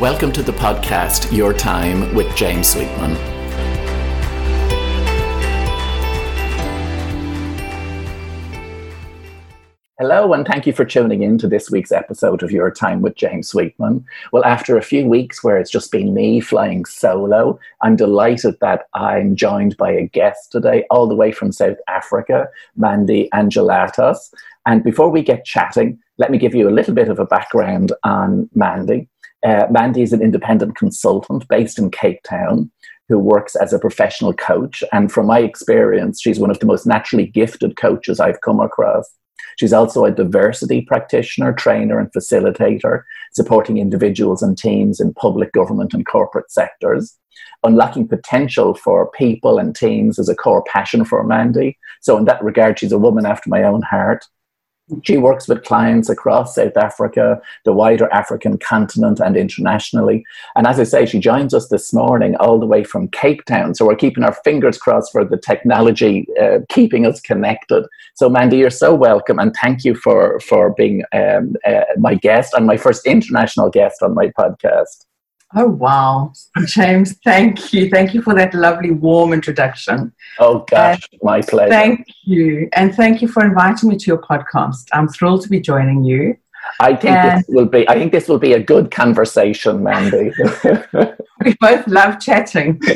Welcome to the podcast Your Time with James Sweetman. Hello, and thank you for tuning in to this week's episode of Your Time with James Sweetman. Well, after a few weeks where it's just been me flying solo, I'm delighted that I'm joined by a guest today, all the way from South Africa, Mandy Angelatos. And before we get chatting, let me give you a little bit of a background on Mandy. Uh, Mandy is an independent consultant based in Cape Town who works as a professional coach. And from my experience, she's one of the most naturally gifted coaches I've come across. She's also a diversity practitioner, trainer, and facilitator, supporting individuals and teams in public, government, and corporate sectors. Unlocking potential for people and teams is a core passion for Mandy. So, in that regard, she's a woman after my own heart. She works with clients across South Africa, the wider African continent, and internationally. And as I say, she joins us this morning all the way from Cape Town. So we're keeping our fingers crossed for the technology uh, keeping us connected. So, Mandy, you're so welcome, and thank you for for being um, uh, my guest and my first international guest on my podcast. Oh, wow. James, thank you. Thank you for that lovely, warm introduction. Oh, gosh, and my pleasure. Thank you. And thank you for inviting me to your podcast. I'm thrilled to be joining you. I think and this will be I think this will be a good conversation, Mandy. we both love chatting.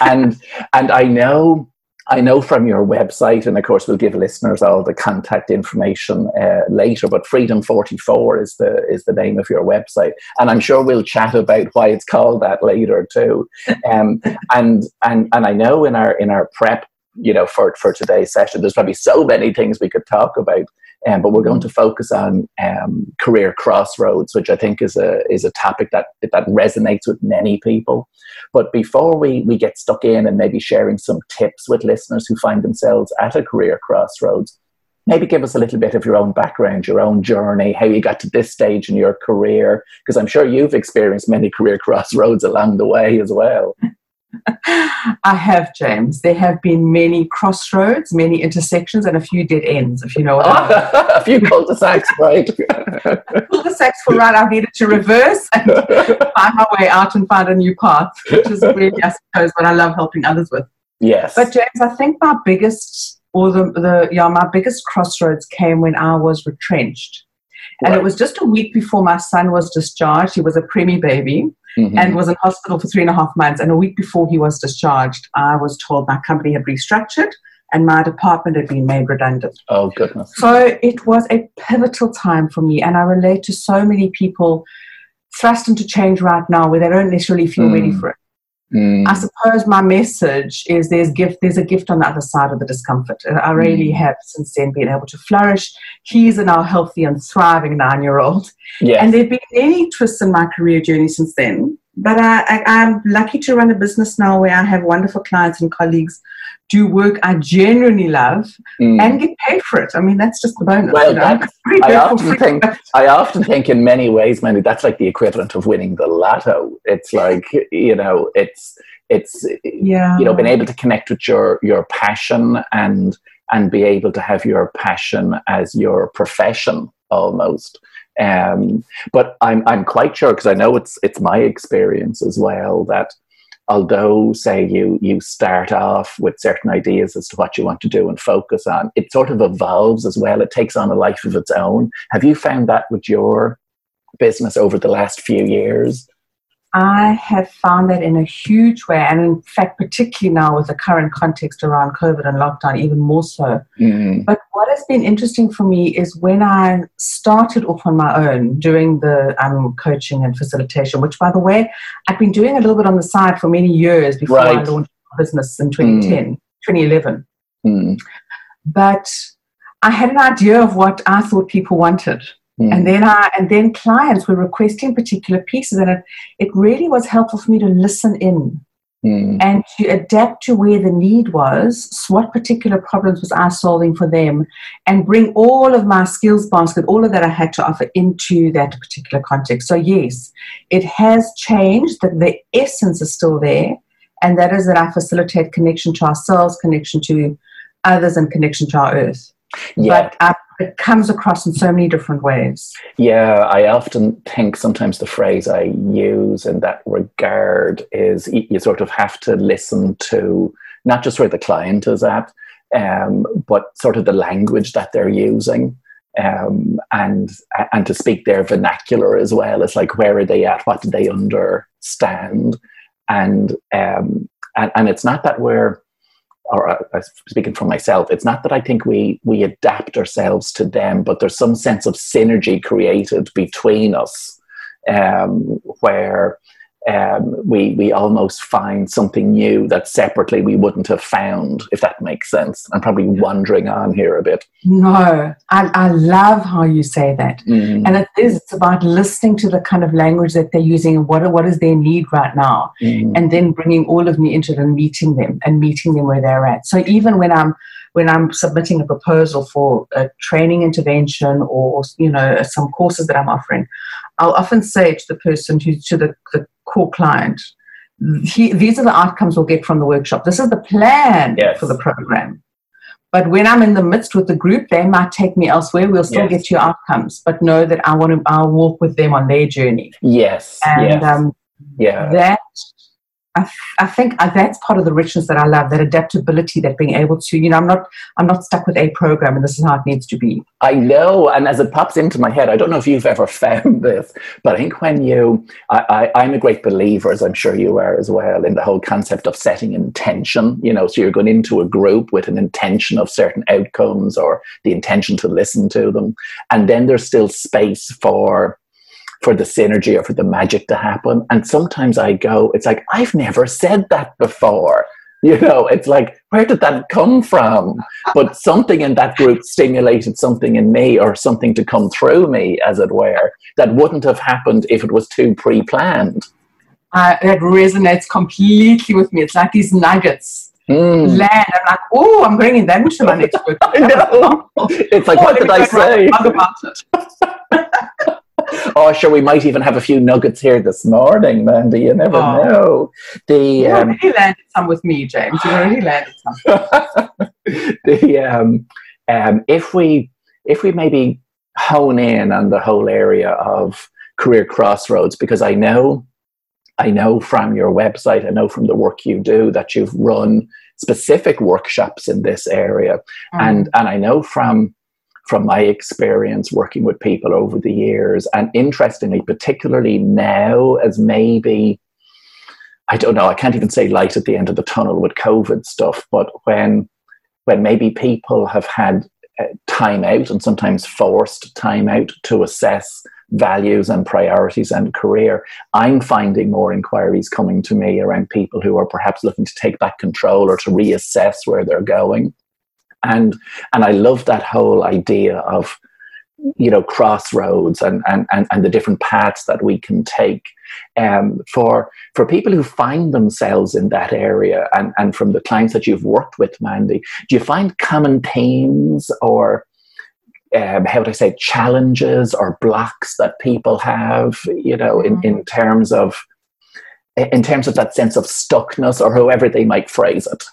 and and I know I know from your website, and of course we'll give listeners all the contact information uh, later. But Freedom Forty Four is the is the name of your website, and I'm sure we'll chat about why it's called that later too. Um, and and and I know in our in our prep, you know, for for today's session, there's probably so many things we could talk about. Um, but we're going to focus on um, career crossroads, which I think is a is a topic that that resonates with many people. But before we we get stuck in and maybe sharing some tips with listeners who find themselves at a career crossroads, maybe give us a little bit of your own background, your own journey, how you got to this stage in your career, because I'm sure you've experienced many career crossroads along the way as well. I have, James. There have been many crossroads, many intersections, and a few dead ends, if you know what I mean. a few cul-de-sacs, right? cul-de-sacs for right. I've needed to reverse and find my way out and find a new path, which is really, I suppose, what I love helping others with. Yes. But James, I think my biggest, or the, the yeah, my biggest crossroads came when I was retrenched. And right. it was just a week before my son was discharged. He was a preemie baby mm-hmm. and was in hospital for three and a half months. And a week before he was discharged, I was told my company had restructured and my department had been made redundant. Oh, goodness. So it was a pivotal time for me. And I relate to so many people thrust into change right now where they don't necessarily feel mm. ready for it. Mm. I suppose my message is there's gift there's a gift on the other side of the discomfort. And I really mm. have since then been able to flourish. He's a now healthy and thriving nine year old. Yes. And there have been many twists in my career journey since then. But I, I, I'm lucky to run a business now where I have wonderful clients and colleagues do work I genuinely love mm. and get paid for it. I mean, that's just the bonus. Well, you know? I often think I often think in many ways, Mandy, that's like the equivalent of winning the lotto. It's like you know, it's it's yeah. you know, being able to connect with your your passion and and be able to have your passion as your profession almost. Um, but I'm I'm quite sure because I know it's it's my experience as well that although say you you start off with certain ideas as to what you want to do and focus on it sort of evolves as well. It takes on a life of its own. Have you found that with your business over the last few years I have found that in a huge way, and in fact, particularly now with the current context around COVID and lockdown, even more so. Mm. But what has been interesting for me is when I started off on my own doing the um, coaching and facilitation, which, by the way, I've been doing a little bit on the side for many years before right. I launched my business in 2010, mm. 2011. Mm. But I had an idea of what I thought people wanted. Mm. And then I, and then clients were requesting particular pieces, and it, it really was helpful for me to listen in mm. and to adapt to where the need was, what particular problems was I solving for them, and bring all of my skills basket, all of that I had to offer into that particular context. So yes, it has changed. That the essence is still there, and that is that I facilitate connection to ourselves, connection to others, and connection to our earth. Yeah. But uh, it comes across in so many different ways. Yeah, I often think sometimes the phrase I use in that regard is you sort of have to listen to not just where the client is at, um, but sort of the language that they're using. Um, and and to speak their vernacular as well. It's like where are they at? What do they understand? And um, and, and it's not that we're or uh, speaking for myself, it's not that I think we we adapt ourselves to them, but there's some sense of synergy created between us, um, where um, we we almost find something new that separately we wouldn't have found, if that makes sense. I'm probably wandering on here a bit. No, I, I love how you say that, mm. and it is. It's about listening to the kind of language that they're using and what what is their need right now, mm. and then bringing all of me into and meeting them and meeting them where they're at. So even when I'm when I'm submitting a proposal for a training intervention or you know some courses that I'm offering, I'll often say to the person who to the, the core client. He, these are the outcomes we'll get from the workshop. This is the plan yes. for the program. But when I'm in the midst with the group, they might take me elsewhere. We'll still yes. get your outcomes, but know that I want to. I'll walk with them on their journey. Yes, and yes. Um, yeah, that I, I think that's part of the richness that I love, that adaptability, that being able to, you know, I'm not, I'm not stuck with a program and this is how it needs to be. I know. And as it pops into my head, I don't know if you've ever found this, but I think when you, I, I, I'm a great believer, as I'm sure you are as well, in the whole concept of setting intention, you know, so you're going into a group with an intention of certain outcomes or the intention to listen to them. And then there's still space for, for the synergy or for the magic to happen. And sometimes I go, it's like, I've never said that before. You know, it's like, where did that come from? But something in that group stimulated something in me or something to come through me, as it were, that wouldn't have happened if it was too pre planned. Uh, it resonates completely with me. It's like these nuggets mm. land. I'm like, oh, I'm bringing them to my next book. I know. It's like, oh, what did I say? Oh, sure, we might even have a few nuggets here this morning, Mandy. You never oh. know. The you um, already landed some with me, James. You already landed some. the um, um, if we if we maybe hone in on the whole area of career crossroads, because I know I know from your website, I know from the work you do that you've run specific workshops in this area, mm. and and I know from from my experience working with people over the years. And interestingly, particularly now, as maybe, I don't know, I can't even say light at the end of the tunnel with COVID stuff, but when, when maybe people have had uh, time out and sometimes forced time out to assess values and priorities and career, I'm finding more inquiries coming to me around people who are perhaps looking to take back control or to reassess where they're going and and I love that whole idea of you know crossroads and and and, and the different paths that we can take um, for for people who find themselves in that area and and from the clients that you've worked with mandy do you find common themes or um, how would I say challenges or blocks that people have you know in, in terms of in terms of that sense of stuckness or however they might phrase it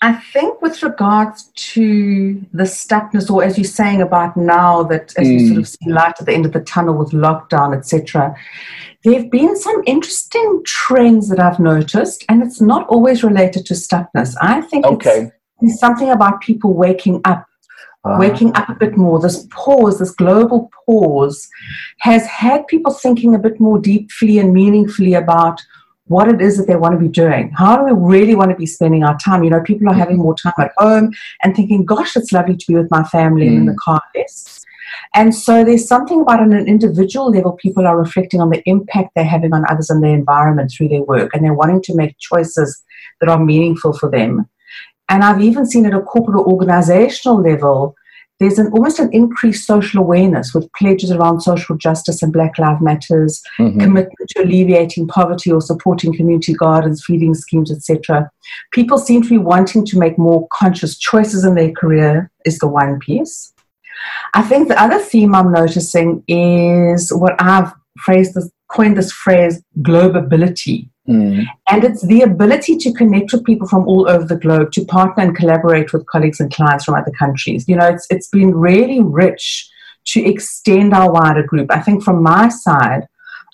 I think with regards to the stuckness, or as you're saying about now that as mm. we sort of see light at the end of the tunnel with lockdown, etc., there have been some interesting trends that I've noticed, and it's not always related to stuckness. I think okay. it's, it's something about people waking up uh, waking up a bit more. This pause, this global pause, has had people thinking a bit more deeply and meaningfully about what it is that they want to be doing. How do we really want to be spending our time? You know, people are having more time at home and thinking, gosh, it's lovely to be with my family mm. and in the mm. car less. And so there's something about on an individual level, people are reflecting on the impact they're having on others and their environment through their work, and they're wanting to make choices that are meaningful for them. And I've even seen at a corporate organizational level, there's an almost an increased social awareness with pledges around social justice and Black Lives Matters, mm-hmm. commitment to alleviating poverty or supporting community gardens, feeding schemes, etc. People seem to be wanting to make more conscious choices in their career. Is the one piece. I think the other theme I'm noticing is what I've phrased this, coined this phrase globability. Mm. And it's the ability to connect with people from all over the globe, to partner and collaborate with colleagues and clients from other countries. You know, it's, it's been really rich to extend our wider group. I think from my side,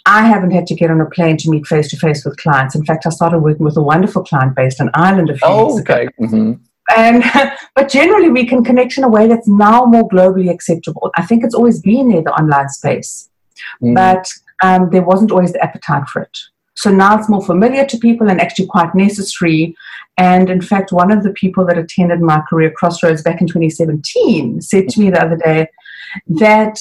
I haven't had to get on a plane to meet face to face with clients. In fact, I started working with a wonderful client based in Ireland a few oh, weeks okay. ago. Mm-hmm. And, but generally, we can connect in a way that's now more globally acceptable. I think it's always been there, the online space, mm. but um, there wasn't always the appetite for it. So now it's more familiar to people and actually quite necessary. And in fact, one of the people that attended my career crossroads back in 2017 said to me the other day that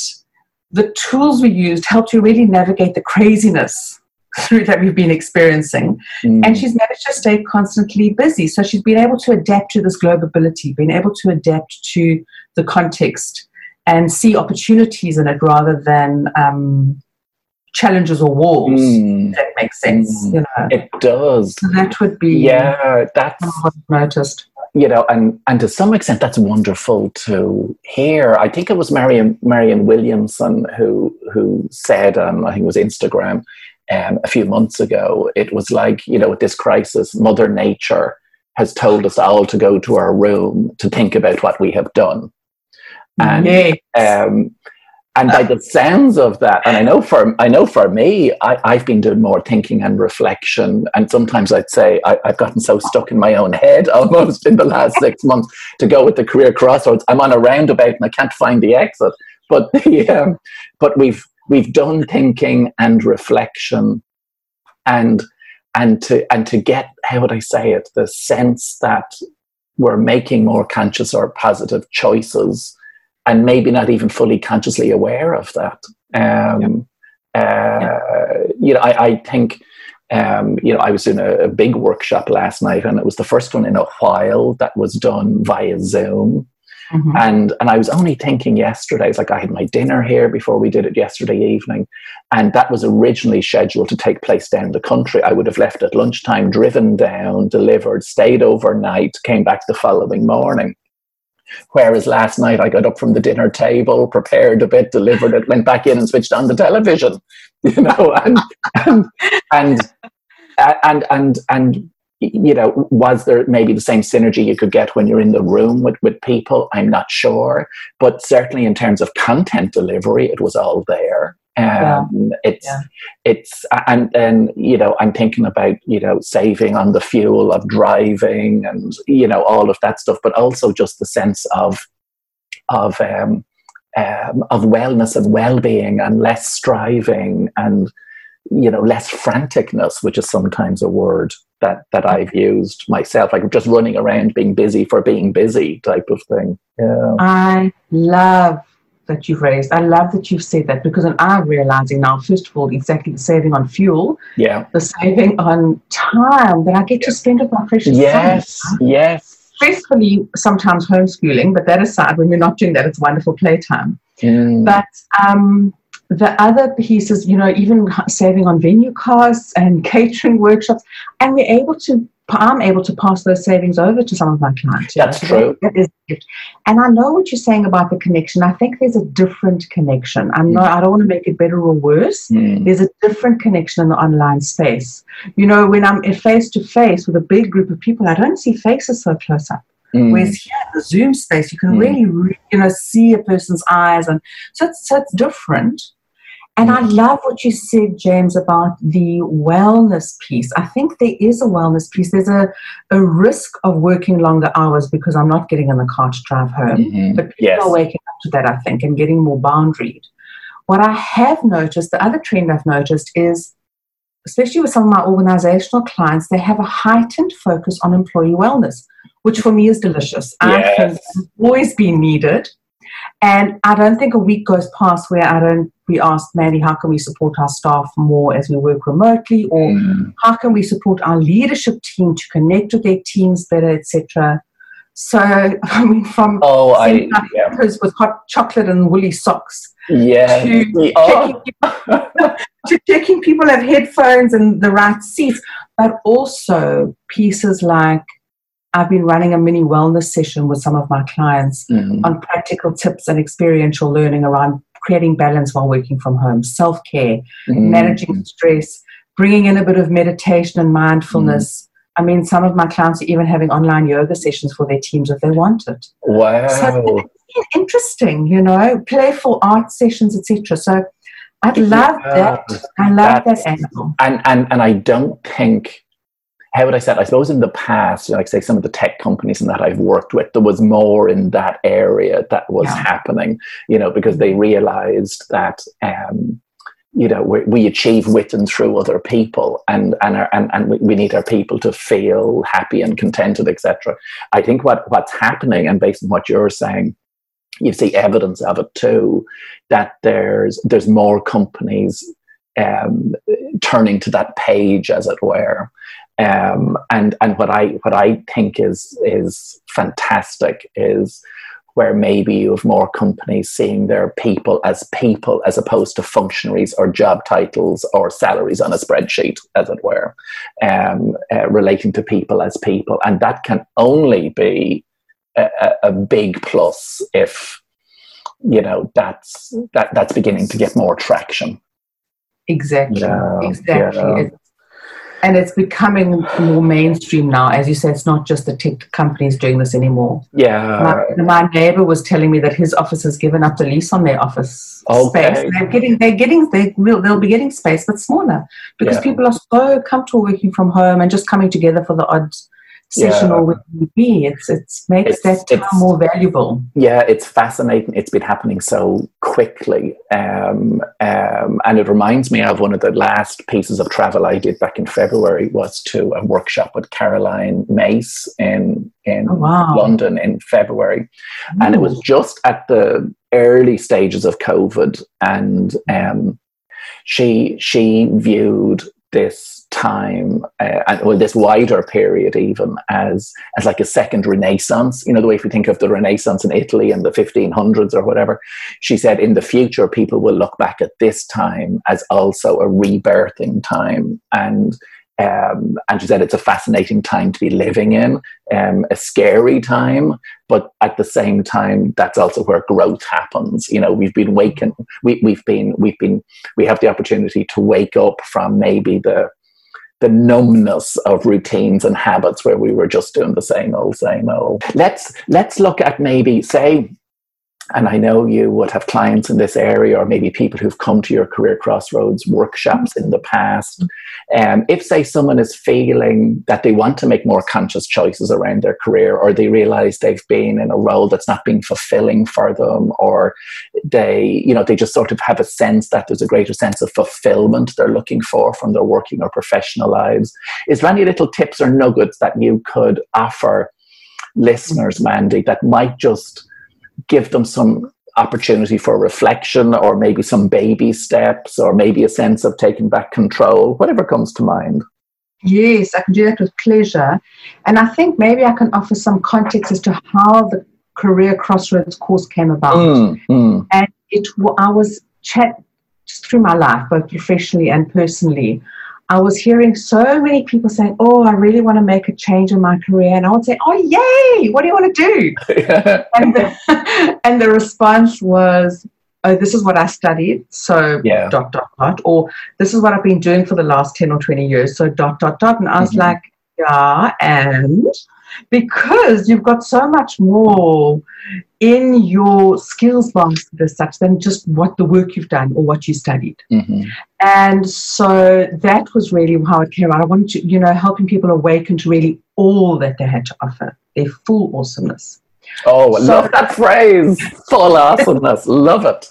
the tools we used helped you really navigate the craziness through that we've been experiencing. Mm. And she's managed to stay constantly busy. So she's been able to adapt to this globability, been able to adapt to the context and see opportunities in it rather than um, challenges or walls. Mm. That makes sense. Mm. You know, it does. So that would be yeah. That's what I've noticed. You know, and and to some extent, that's wonderful to hear. I think it was Marianne Marianne Williamson who who said on I think it was Instagram um, a few months ago. It was like you know, with this crisis, Mother Nature has told us all to go to our room to think about what we have done. And yes. um, and by the sounds of that, and I know for I know for me, I, have been doing more thinking and reflection, and sometimes I'd say I, have gotten so stuck in my own head almost in the last six months to go with the career crossroads. I'm on a roundabout and I can't find the exit. But the, um, but we've we've done thinking and reflection, and and to and to get how would I say it the sense that we're making more conscious or positive choices and maybe not even fully consciously aware of that. Um, yeah. Uh, yeah. You know, I, I think. Um, you know, I was in a, a, big workshop last night, and it was the first one in a while that was done via Zoom. Mm-hmm. And and I was only thinking yesterday, it's like I had my dinner here before we did it yesterday evening, and that was originally scheduled to take place down the country. I would have left at lunchtime, driven down, delivered, stayed overnight, came back the following morning. Whereas last night I got up from the dinner table, prepared a bit, delivered it, went back in and switched on the television, you know, and and and and and, and you know, was there maybe the same synergy you could get when you're in the room with, with people? I'm not sure. But certainly in terms of content delivery, it was all there. Um, yeah. It's yeah. it's and then you know I'm thinking about you know saving on the fuel of driving and you know all of that stuff, but also just the sense of of um, um, of wellness and well-being and less striving and you know less franticness, which is sometimes a word that that I've used myself, like just running around being busy for being busy type of thing. Yeah. I love that you've raised. I love that you've said that because I'm realizing now, first of all, exactly the saving on fuel, yeah, the saving on time that I get to spend with my precious yes, son. Yes, Stressfully, sometimes homeschooling, but that aside, when we're not doing that, it's wonderful playtime. Mm. But um, the other pieces, you know, even saving on venue costs and catering workshops, and we're able to I'm able to pass those savings over to some of my clients. That's know? true. That is, and I know what you're saying about the connection. I think there's a different connection. I'm mm. not. I don't want to make it better or worse. Mm. There's a different connection in the online space. You know, when I'm face to face with a big group of people, I don't see faces so close up. Mm. Whereas here in the Zoom space, you can mm. really, you know, see a person's eyes, and so it's, so it's different. And I love what you said, James, about the wellness piece. I think there is a wellness piece. There's a, a risk of working longer hours because I'm not getting in the car to drive home. Mm-hmm. But people yes. are waking up to that, I think, and getting more boundaried. What I have noticed, the other trend I've noticed is, especially with some of my organizational clients, they have a heightened focus on employee wellness, which for me is delicious. Yes. I think always been needed. And I don't think a week goes past where I don't we ask Mandy, how can we support our staff more as we work remotely, or mm. how can we support our leadership team to connect with their teams better, etc. So I mean, from oh, I yeah. with hot chocolate and woolly socks, yeah, to, oh. checking people, to checking people have headphones and the right seats, but also pieces like I've been running a mini wellness session with some of my clients mm-hmm. on practical tips and experiential learning around creating balance while working from home, self care, mm-hmm. managing stress, bringing in a bit of meditation and mindfulness. Mm. I mean, some of my clients are even having online yoga sessions for their teams if they want it. Wow. So interesting, you know, playful art sessions, etc. So I love yeah, that. I love that angle. And, and, and I don't think how would I say it? I suppose in the past, like say some of the tech companies and that I've worked with, there was more in that area that was yeah. happening, you know, because they realized that, um, you know, we, we achieve with and through other people and, and, our, and, and we need our people to feel happy and contented, etc. I think what, what's happening and based on what you're saying, you see evidence of it too, that there's, there's more companies um, turning to that page, as it were, um, and and what I what I think is is fantastic is where maybe you have more companies seeing their people as people as opposed to functionaries or job titles or salaries on a spreadsheet, as it were, um, uh, relating to people as people, and that can only be a, a, big plus if you know that's that that's beginning to get more traction. Exactly. Yeah, exactly. Yeah and it's becoming more mainstream now. As you said, it's not just the tech companies doing this anymore. Yeah. My, my neighbor was telling me that his office has given up the lease on their office okay. space. They're getting, they're getting, they will, they'll be getting space, but smaller because yeah. people are so comfortable working from home and just coming together for the odd session yeah. or with be. It's it's makes it's, that time more valuable. Yeah, it's fascinating. It's been happening so quickly, um, um, and it reminds me of one of the last pieces of travel I did back in February was to a workshop with Caroline Myss in in oh, wow. London in February, Ooh. and it was just at the early stages of COVID, and um, she she viewed this time uh, and well this wider period even as as like a second renaissance. You know the way if we think of the renaissance in italy in the 1500s or whatever she said in the future people will look back at this time as also a rebirthing time. And um, and she said it's a fascinating time to be living in, um, a scary time, but at the same time, that's also where growth happens. You know, we've been wakened, we, we've been, we've been, we have the opportunity to wake up from maybe the the numbness of routines and habits where we were just doing the same old, same old. Let's let's look at maybe say and I know you would have clients in this area, or maybe people who've come to your Career Crossroads workshops in the past. Um, if, say, someone is feeling that they want to make more conscious choices around their career, or they realize they've been in a role that's not being fulfilling for them, or they, you know, they just sort of have a sense that there's a greater sense of fulfillment they're looking for from their working or professional lives, is there any little tips or nuggets that you could offer listeners, Mandy, that might just give them some opportunity for reflection or maybe some baby steps or maybe a sense of taking back control, whatever comes to mind. Yes, I can do that with pleasure. And I think maybe I can offer some context as to how the Career Crossroads course came about. Mm, mm. And it, I was chat through my life, both professionally and personally. I was hearing so many people saying, Oh, I really want to make a change in my career. And I would say, Oh, yay, what do you want to do? and, the, and the response was, Oh, this is what I studied. So, yeah. dot, dot, dot. Or this is what I've been doing for the last 10 or 20 years. So, dot, dot, dot. And I was mm-hmm. like, Yeah, and because you've got so much more in your skills basket as such than just what the work you've done or what you studied. Mm-hmm. And so that was really how it came out. I wanted to, you know, helping people awaken to really all that they had to offer, their full awesomeness. Oh, I so, love that phrase. Full awesomeness. love it.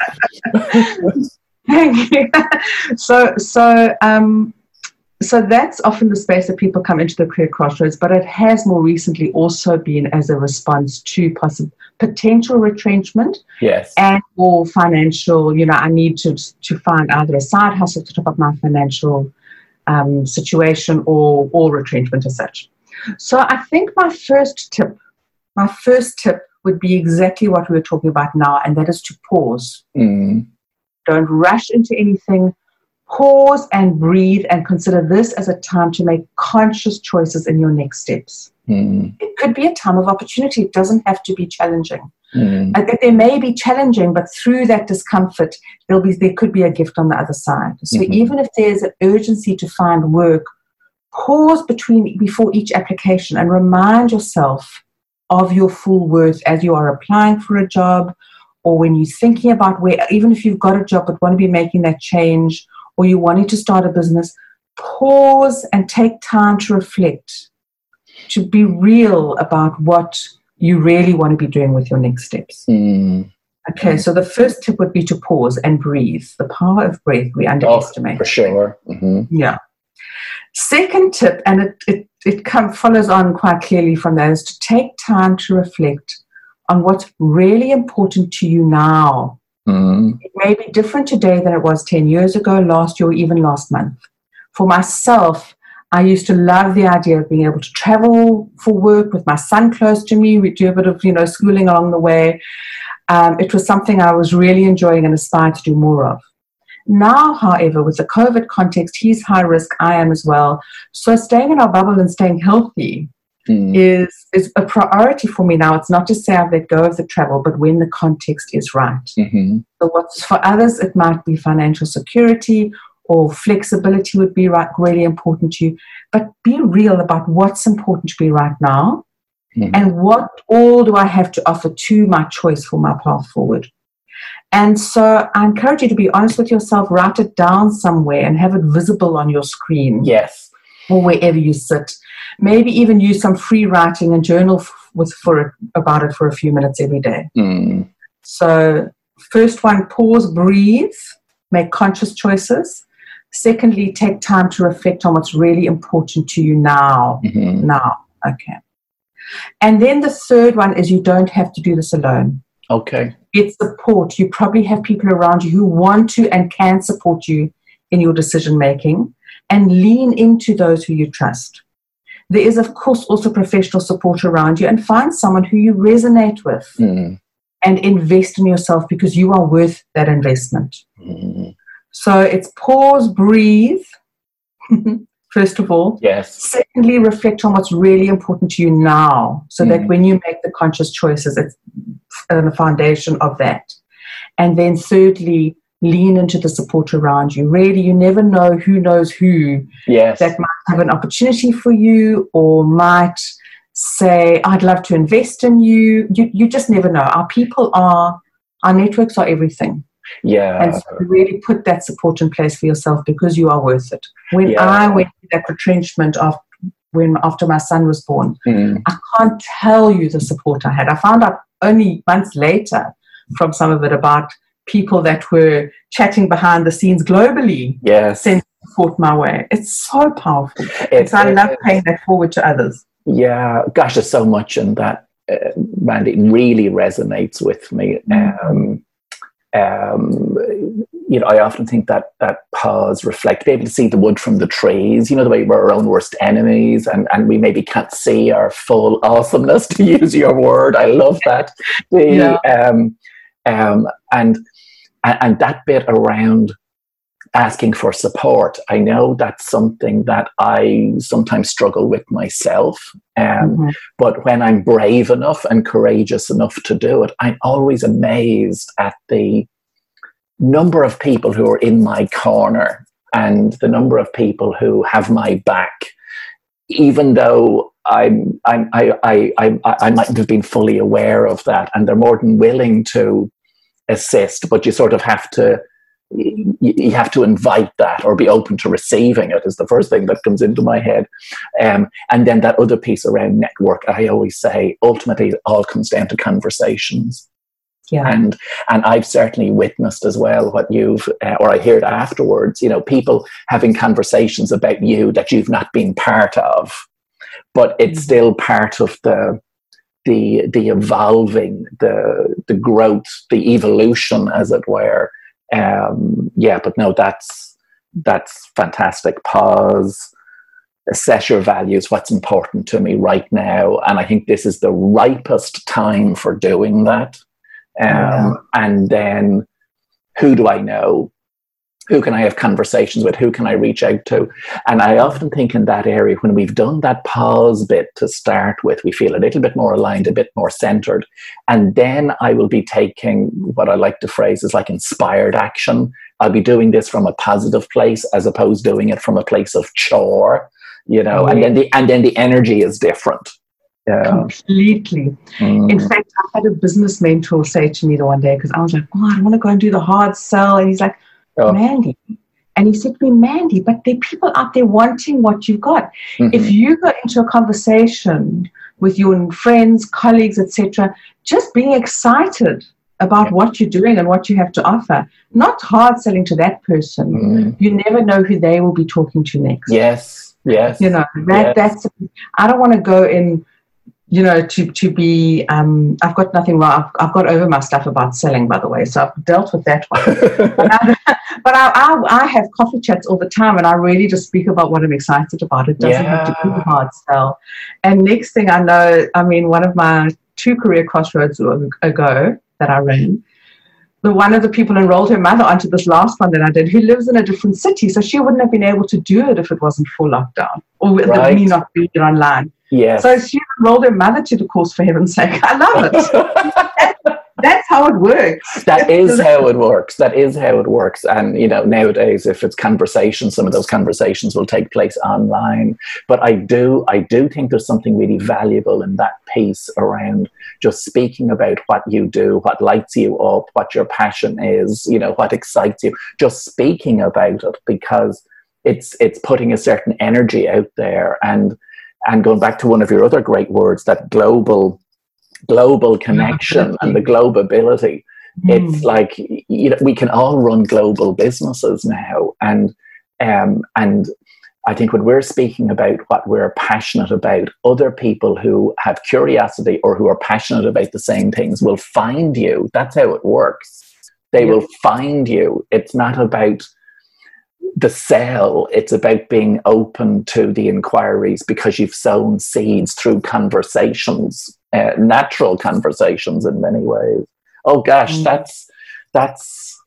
Thank you. so, so, um, so that's often the space that people come into the career crossroads, but it has more recently also been as a response to possible potential retrenchment yes. and or financial you know i need to to find either a side hustle to top up my financial um, situation or or retrenchment as such. So i think my first tip my first tip would be exactly what we were talking about now and that is to pause. Mm. don't rush into anything pause and breathe and consider this as a time to make conscious choices in your next steps. Mm. It could be a time of opportunity. It doesn't have to be challenging. Mm. I think they may be challenging, but through that discomfort, there'll be there could be a gift on the other side. So mm-hmm. even if there's an urgency to find work, pause between before each application and remind yourself of your full worth as you are applying for a job or when you're thinking about where even if you've got a job but want to be making that change or you wanting to start a business pause and take time to reflect to be real about what you really want to be doing with your next steps mm. Okay, so the first tip would be to pause and breathe. The power of breath we underestimate. Oh, for sure. Mm-hmm. Yeah. Second tip, and it, it, it come, follows on quite clearly from that, is to take time to reflect on what's really important to you now. Mm. It may be different today than it was 10 years ago, last year, or even last month. For myself, I used to love the idea of being able to travel for work with my son close to me. We do a bit of, you know, schooling along the way. Um, it was something I was really enjoying and aspired to do more of. Now, however, with the COVID context, he's high risk, I am as well. So staying in our bubble and staying healthy mm. is, is a priority for me now. It's not to say I've let go of the travel, but when the context is right. Mm-hmm. So what's for others, it might be financial security or flexibility would be right, really important to you. But be real about what's important to be right now mm-hmm. and what all do I have to offer to my choice for my path forward. And so I encourage you to be honest with yourself, write it down somewhere and have it visible on your screen. Yes. Or wherever you sit. Maybe even use some free writing and journal f- with for about it for a few minutes every day. Mm. So first one, pause, breathe, make conscious choices. Secondly, take time to reflect on what's really important to you now. Mm-hmm. Now. Okay. And then the third one is you don't have to do this alone. Okay. It's support. You probably have people around you who want to and can support you in your decision making and lean into those who you trust. There is, of course, also professional support around you and find someone who you resonate with mm. and invest in yourself because you are worth that investment. Mm. So it's pause, breathe, first of all. Yes. Secondly, reflect on what's really important to you now so mm. that when you make the conscious choices, it's on the foundation of that. And then thirdly, lean into the support around you. Really, you never know who knows who yes. that might have an opportunity for you or might say, I'd love to invest in you. You, you just never know. Our people are, our networks are everything. Yeah. And so really put that support in place for yourself because you are worth it. When yeah. I went through that retrenchment of when after my son was born, mm. I can't tell you the support I had. I found out only months later from some of it about people that were chatting behind the scenes globally. Yes. Send support my way. It's so powerful. It's, I love paying that forward to others. Yeah, gosh, there's so much in that, uh, Randy. It really resonates with me. Mm. Um, um, you know, I often think that that pause, reflect, be able to see the wood from the trees, you know, the way we're our own worst enemies and, and we maybe can't see our full awesomeness, to use your word. I love that. The, yeah. um, um, and, and that bit around asking for support. I know that's something that I sometimes struggle with myself. Um, mm-hmm. But when I'm brave enough and courageous enough to do it, I'm always amazed at the number of people who are in my corner and the number of people who have my back, even though I'm, I'm, I, I, I, I mightn't have been fully aware of that, and they're more than willing to assist, but you sort of have to you, have to invite that or be open to receiving it is the first thing that comes into my head um, and then that other piece around network i always say ultimately it all comes down to conversations yeah. And and I've certainly witnessed as well what you've, uh, or I heard afterwards, you know, people having conversations about you that you've not been part of, but it's mm-hmm. still part of the the the evolving, the the growth, the evolution, as it were, um, yeah, but no, that's that's fantastic. Pause, assess your values. What's important to me right now, and I think this is the ripest time for doing that. Um, yeah. And then, who do I know? Who can I have conversations with? Who can I reach out to? And I often think in that area, when we've done that pause bit to start with, we feel a little bit more aligned, a bit more centered. And then I will be taking what I like to phrase as like inspired action. I'll be doing this from a positive place as opposed to doing it from a place of chore, you know, and then the and then the energy is different. Yeah. Completely. Mm. In fact, I had a business mentor say to me the one day because I was like, "Oh, I want to go and do the hard sell," and he's like, oh. Mandy. And he said to me, Mandy, but there are people out there wanting what you've got. Mm-hmm. If you go into a conversation with your friends, colleagues, etc., just being excited about yeah. what you're doing and what you have to offer, not hard selling to that person. Mm. You never know who they will be talking to next. Yes, yes. You know, that, yes. that's, I don't want to go in you know, to to be, um, I've got nothing wrong. I've, I've, got over my stuff about selling, by the way, so I've dealt with that one. but, I, but I, I, I, have coffee chats all the time, and I really just speak about what I'm excited about. It doesn't yeah. have to be a hard sell. And next thing I know, I mean, one of my two career crossroads ago that I ran, the one of the people enrolled her mother onto this last one that I did, who lives in a different city, so she wouldn't have been able to do it if it wasn't for lockdown or with right. me not being online. Yes. So she enrolled her mother to the course for heaven's sake. I love it. That's how it works. That is how it works. That is how it works. And you know, nowadays, if it's conversations, some of those conversations will take place online. But I do, I do think there's something really valuable in that piece around just speaking about what you do, what lights you up, what your passion is, you know, what excites you. Just speaking about it because it's it's putting a certain energy out there and and going back to one of your other great words, that global global connection and the globability. Mm. It's like you know we can all run global businesses now, and um, and I think when we're speaking about what we're passionate about, other people who have curiosity or who are passionate about the same things will find you. That's how it works. They yeah. will find you. It's not about the sell, it's about being open to the inquiries because you've sown seeds through conversations, uh, natural conversations in many ways. Oh gosh, mm. that's that's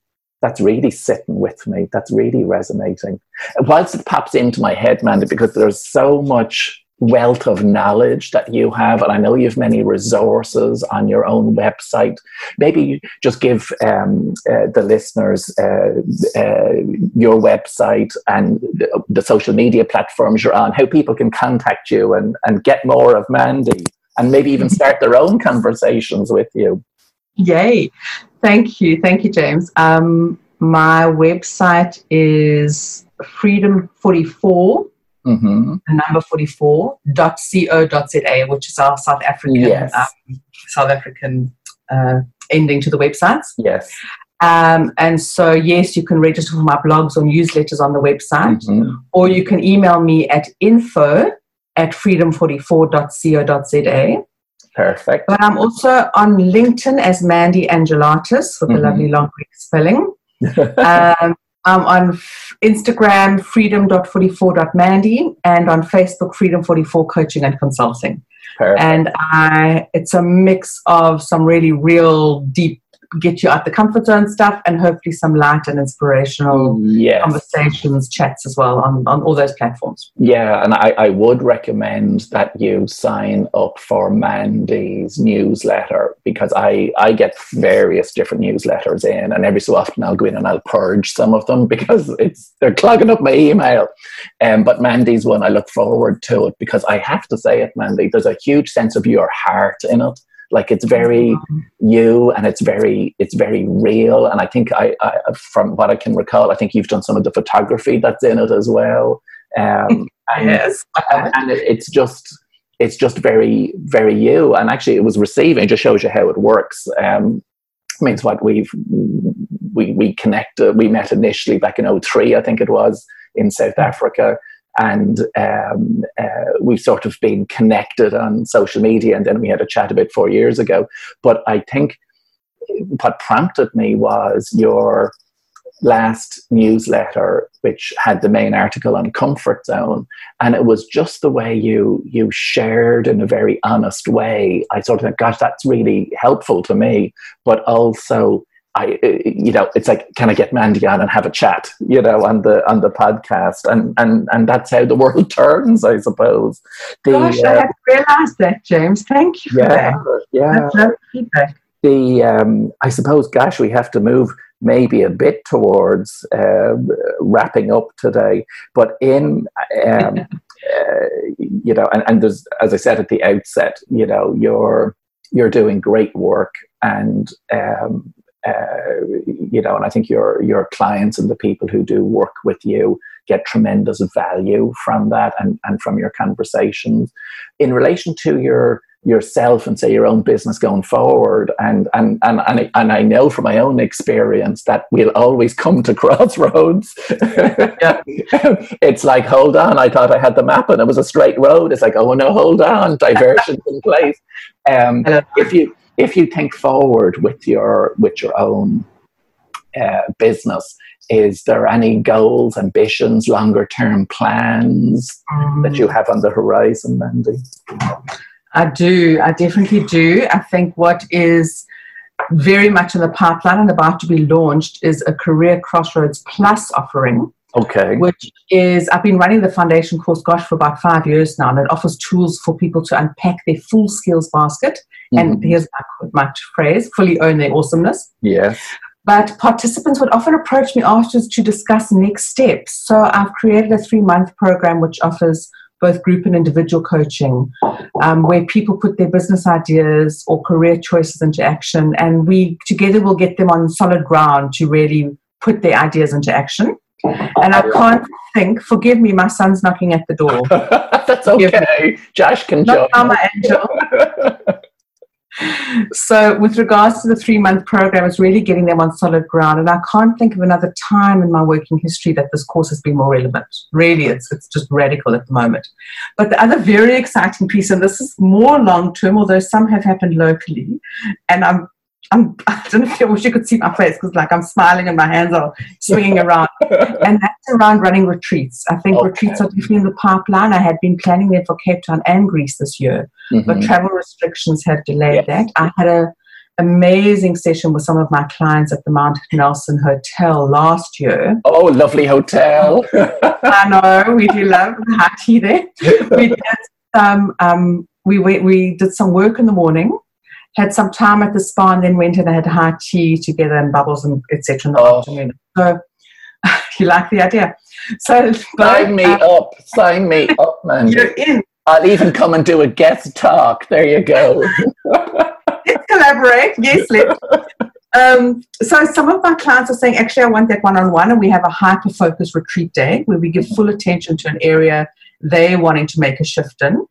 that's really sitting with me. That's really resonating. Whilst it pops into my head, Mandy, because there's so much wealth of knowledge that you have, and I know you have many resources on your own website. Maybe just give um, uh, the listeners uh, uh, your website and the, the, social media platforms you're on, how people can contact you and, and get more of Mandy, and maybe even start their own conversations with you. Yay! Thank you, thank you, James. Um, my website is Freedom Forty Four mm-hmm. number 44.co.za, which is our South African yes. um, South African uh, ending to the websites. Yes. Um, and so, yes, you can register for my blogs or newsletters on the website, mm-hmm. or you can email me at info at freedom44.co.za. Perfect. But I'm also on LinkedIn as Mandy Angelatis with mm-hmm. the lovely long Greek spelling. um, I'm on Instagram, freedom.44.mandy, and on Facebook, Freedom44 Coaching and Consulting. Perfect. And I, it's a mix of some really real deep get you out the comfort zone stuff and hopefully some light and inspirational yes. conversations, chats as well on, on all those platforms. Yeah, and I, I would recommend that you sign up for Mandy's newsletter because I, I get various different newsletters in and every so often I'll go in and I'll purge some of them because it's they're clogging up my email. Um, but Mandy's one I look forward to it because I have to say it, Mandy, there's a huge sense of your heart in it like it's very you and it's very it's very real. And i think I, I, from what i can recall i think you've done some of the photography that's in it as well. Um, and, yes and, and it, it's just it's just very very you. And actually it was receiving it just shows you how it works. Um, means what we've we we connected we met initially back in 03 i think it was in south mm-hmm. africa and um, uh, we've sort of been connected on social media and then we had a chat about four years ago. But i think what prompted me was your last newsletter which had the main article on comfort zone. And it was just the way you you shared in a very honest way. I sort of thought gosh that's really helpful to me. But also I, you know, it's like, can I get Mandy on and have a chat, you know, on the on the podcast, and and and that's how the world turns, I suppose. The, Gosh, uh, I hadn't realised that, James. Thank you for yeah, that. Yeah, that's feedback. The um, I suppose, gosh, we have to move maybe a bit towards uh, wrapping up today, but in. Um, uh, you know, and, and there's, as I said at the outset, you know, you're you're doing great work, and um, you know, and I think your your clients and the people who do work with you get tremendous value from that and, and from your conversations. In relation to your yourself and say your own business going forward and and and and I, and I know from my own experience that we'll always come to crossroads. It's like hold on I thought I had the map and it was a straight road. It's like oh no hold on diversion in place. Um, if you if you think forward with your with your own uh, business is there any goals ambitions longer term plans um, that you have on the horizon mandy? I do. I definitely do. I think what is very much in the pipeline and about to be launched is a career crossroads plus offering Okay. Which is, I've been running the foundation course, gosh, for about five years now, and it offers tools for people to unpack their full skills basket. Mm-hmm. And here's my, my phrase fully own their awesomeness. Yes. But participants would often approach me afterwards to discuss next steps. So I've created a three month program which offers both group and individual coaching, um, where people put their business ideas or career choices into action, and we together will get them on solid ground to really put their ideas into action. And I can't think, forgive me, my son's knocking at the door. That's okay. Josh can Not join. my angel. so with regards to the three month program it's really getting them on solid ground and i can't think of another time in my working history that this course has been more relevant really it's, it's just radical at the moment but the other very exciting piece and this is more long term although some have happened locally and i'm I'm, I don't know if you wish you could see my face because like I'm smiling and my hands are swinging around. and that's around running retreats. I think okay. retreats are definitely in the pipeline. I had been planning them for Cape Town and Greece this year, mm-hmm. but travel restrictions have delayed yes. that. I had a amazing session with some of my clients at the Mount Nelson Hotel last year. Oh, lovely hotel. I know, we do love the hot tea there. We did some, um, we, we did some work in the morning had some time at the spa and then went and had hot tea together and bubbles and etc. in the oh. afternoon. So you like the idea. So sign me uh, up, sign me up, man. You're in. I'll even come and do a guest talk. There you go. let's collaborate. Yes, let's. Um, so some of my clients are saying, actually, I want that one-on-one, and we have a hyper-focused retreat day where we give full attention to an area they're wanting to make a shift in.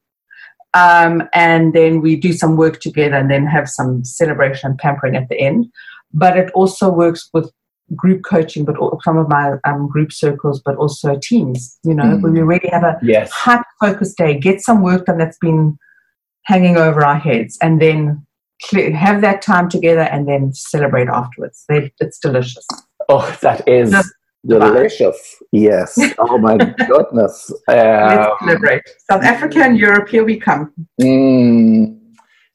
Um, and then we do some work together and then have some celebration and pampering at the end. But it also works with group coaching, but some of my um, group circles, but also teams, you know, mm. where we really have a yes. high focus day, get some work done that's been hanging over our heads, and then have that time together and then celebrate afterwards. They, it's delicious. Oh, that is Delicious. Yes. Oh my goodness. Let's um, celebrate. South Africa and Europe, here we come. Mm,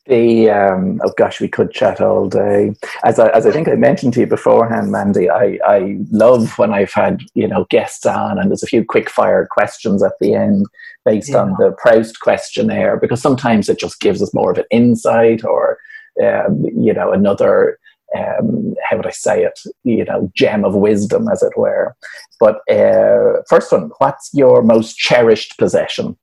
the um, oh gosh, we could chat all day. As I, as I think I mentioned to you beforehand, Mandy, I, I love when I've had you know guests on and there's a few quick fire questions at the end based yeah. on the Proust questionnaire because sometimes it just gives us more of an insight or um, you know another um, how would I say it, you know, gem of wisdom, as it were. But uh, first one, what's your most cherished possession?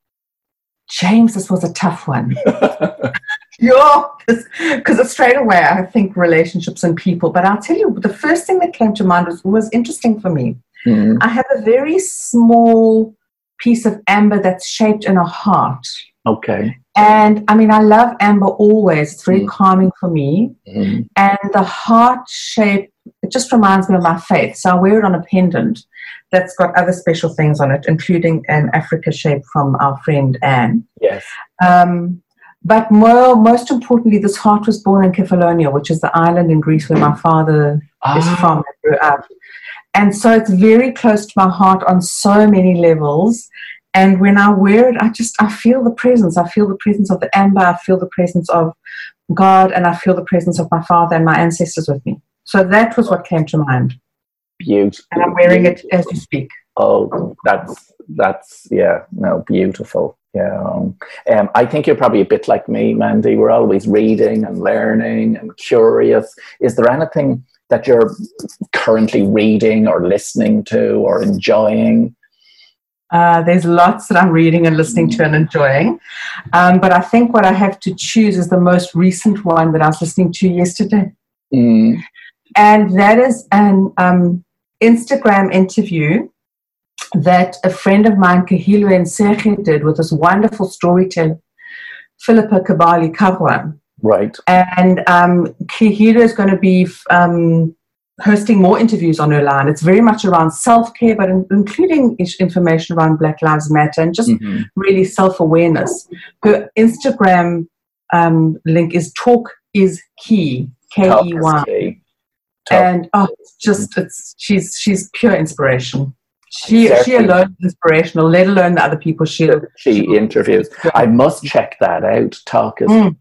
James, this was a tough one. yeah, because straight away I think relationships and people. But I'll tell you, the first thing that came to mind was, was interesting for me. Mm-hmm. I have a very small piece of amber that's shaped in a heart. Okay. And I mean, I love amber always. It's very mm. calming for me. Mm. And the heart shape, it just reminds me of my faith. So I wear it on a pendant that's got other special things on it, including an Africa shape from our friend Anne. Yes. Um, but more, most importantly, this heart was born in Kefalonia, which is the island in Greece where my father ah. is from and grew up. And so it's very close to my heart on so many levels. And when I wear it, I just I feel the presence. I feel the presence of the amber. I feel the presence of God, and I feel the presence of my father and my ancestors with me. So that was what came to mind. Beautiful. And I'm wearing it as you speak. Oh, that's that's yeah, no, beautiful. Yeah, um, um, I think you're probably a bit like me, Mandy. We're always reading and learning and curious. Is there anything that you're currently reading or listening to or enjoying? Uh, there's lots that I'm reading and listening to and enjoying. Um, but I think what I have to choose is the most recent one that I was listening to yesterday. Mm. And that is an um, Instagram interview that a friend of mine, Kahilo Nseche, did with this wonderful storyteller, Philippa Kabali-Kagwa. Right. And um, Kahilo is going to be um, hosting more interviews on her line. It's very much around self care, but in, including information around Black Lives Matter and just mm-hmm. really self awareness. Her Instagram um, link is Talk is Key, K E Y. And oh, it's just it's she's she's pure inspiration. She she alone is inspirational, let alone the other people she she interviews. I must check that out. Talk is mm.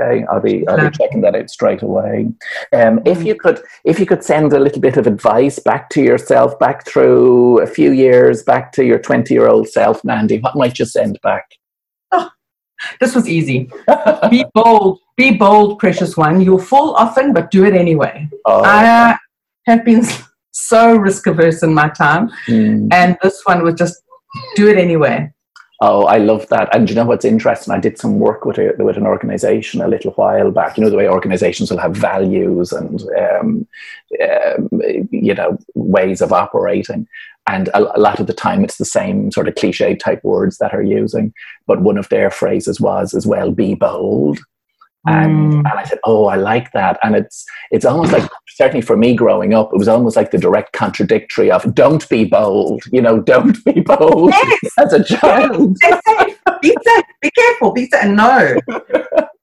Okay, I'll be I'll be checking that out straight away. Um, if you could if you could send a little bit of advice back to yourself, back through a few years, back to your twenty year old self, Mandy, what might you send back? Oh, this was easy. be bold, be bold, precious one. You'll fall often, but do it anyway. Oh. I have been so risk averse in my time, mm. and this one was just do it anyway. Oh, I love that. And you know what's interesting? I did some work with a, with an organization a little while back. You know the way organizations will have values and um, um, you know ways of operating, and a, a, lot of the time it's the same sort of cliche type words that are using. But one of their phrases was as well, "Be bold." And, mm. and I said, "Oh, I like that." And it's it's almost like certainly for me growing up, it was almost like the direct contradictory of "Don't be bold," you know, "Don't be bold" yes. as a child. Be safe, be careful, be safe. No,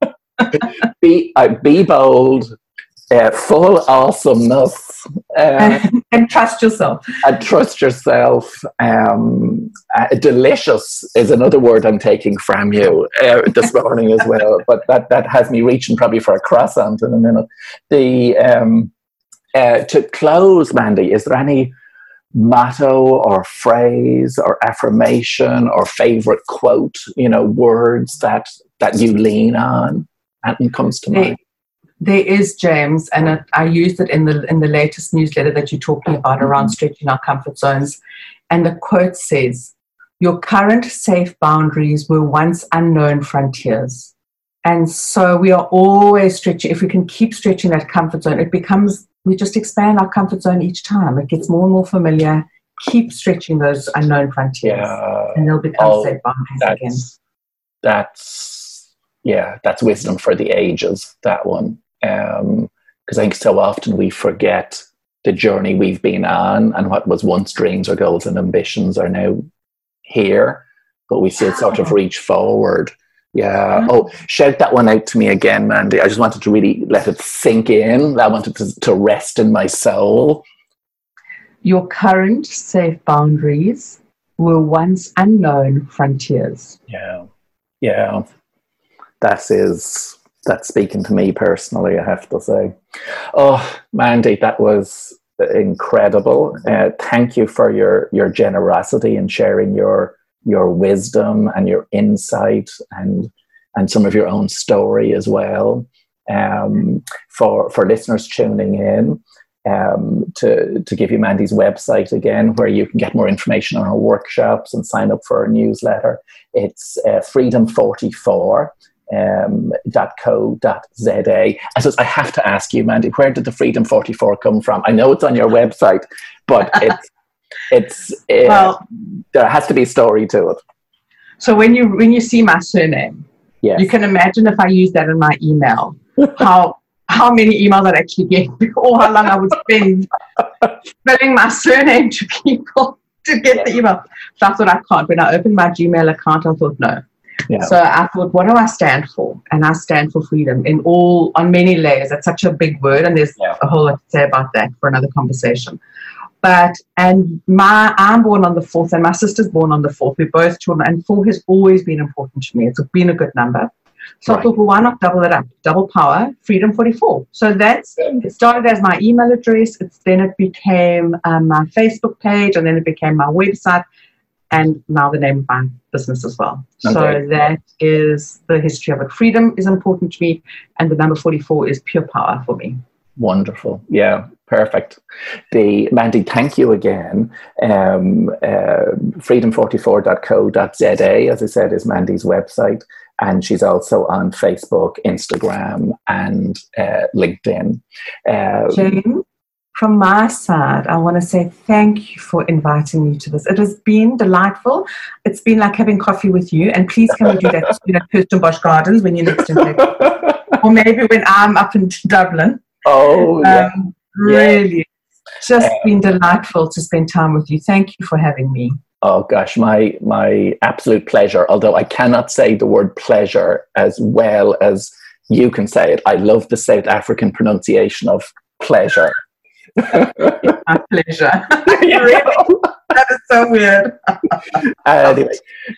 be uh, be bold, uh, full awesomeness. Uh, and trust yourself. And trust yourself. Um, uh, delicious is another word I'm taking from you uh, this morning as well. But that, that has me reaching probably for a croissant in a minute. The um, uh, to close, Mandy, is there any motto or phrase or affirmation or favorite quote? You know, words that that you lean on. And comes to mind there is James, and it, I used it in the in the latest newsletter that you're talking about around mm-hmm. stretching our comfort zones. And the quote says, "Your current safe boundaries were once unknown frontiers." And so we are always stretching. If we can keep stretching that comfort zone, it becomes we just expand our comfort zone each time. It gets more and more familiar. Keep stretching those unknown frontiers, yeah. and they'll become oh, safe boundaries that's, again. That's yeah, that's wisdom for the ages. That one because um, I think so often we forget the journey we've been on and what was once dreams or goals and ambitions are now here, but we still sort of reach forward. Yeah. Mm-hmm. Oh, shout that one out to me again, Mandy. I just wanted to really let it sink in. I wanted to, to rest in my soul. Your current safe boundaries were once unknown frontiers. Yeah. Yeah. That is that's speaking to me personally, I have to say. Oh, Mandy, that was incredible. Uh, thank you for your your generosity and sharing your your wisdom and your insight and and some of your own story as well. Um, for for listeners tuning in, um, to to give you Mandy's website again, where you can get more information on her workshops and sign up for her newsletter. It's uh, Freedom Forty Four um, .co.za. I suppose I have to ask you, Mandy, where did the Freedom 44 come from? I know it's on your website, but it's it's uh, well, there has to be a story to it. So when you when you see my surname, yes. you can imagine if I use that in my email, how how many emails I'd actually get, or how long I would spend spelling my surname to people to get yes. the email. So I thought I can't. When I opened my Gmail account, I thought no, yeah. So I thought, what do I stand for? And I stand for freedom in all, on many layers. That's such a big word, and there's yeah. a whole lot to say about that for another conversation. But, and my, I'm born on the fourth, and my sister's born on the fourth. We're both children, and four has always been important to me. It's been a good number. So right. I thought, well, why not double it up? Double power, Freedom 44. So that's it started as my email address. It's then it became um, my Facebook page, and then it became my website, and now the name of my business as well. Okay. So that is the history of it. Freedom is important to me, and the number 44 is pure power for me. Wonderful. Yeah, perfect. The Mandy, thank you again. Um, uh, freedom44.co.za, as I said, is Mandy's website. And she's also on Facebook, Instagram, and uh, LinkedIn. Uh, James, from my side, I want to say thank you for inviting me to this. It has been delightful. It's been like having coffee with you. And please, can we do that you know, Kirstenbosch Gardens when you're next in Cape Or maybe when I'm up in Dublin. Oh, yeah. Um, really. Yeah. Just been delightful to spend time with you. Thank you for having me. Oh gosh, my my absolute pleasure. Although I cannot say the word pleasure as well as you can say it. I love the South African pronunciation of pleasure. My pleasure. that is so weird. anyway,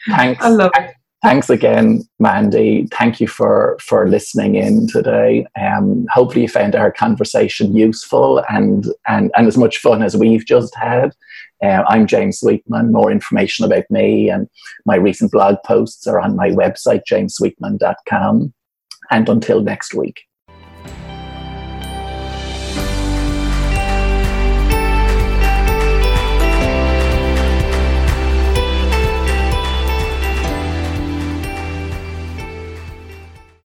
thanks. I love it thanks again, Mandy. Thank you for for listening in today. Um, hopefully, you found our conversation useful and and and as much fun as we've just had. Uh, I'm James Sweetman. More information about me and my recent blog posts are on my website, jamessweetman.com. And until next week.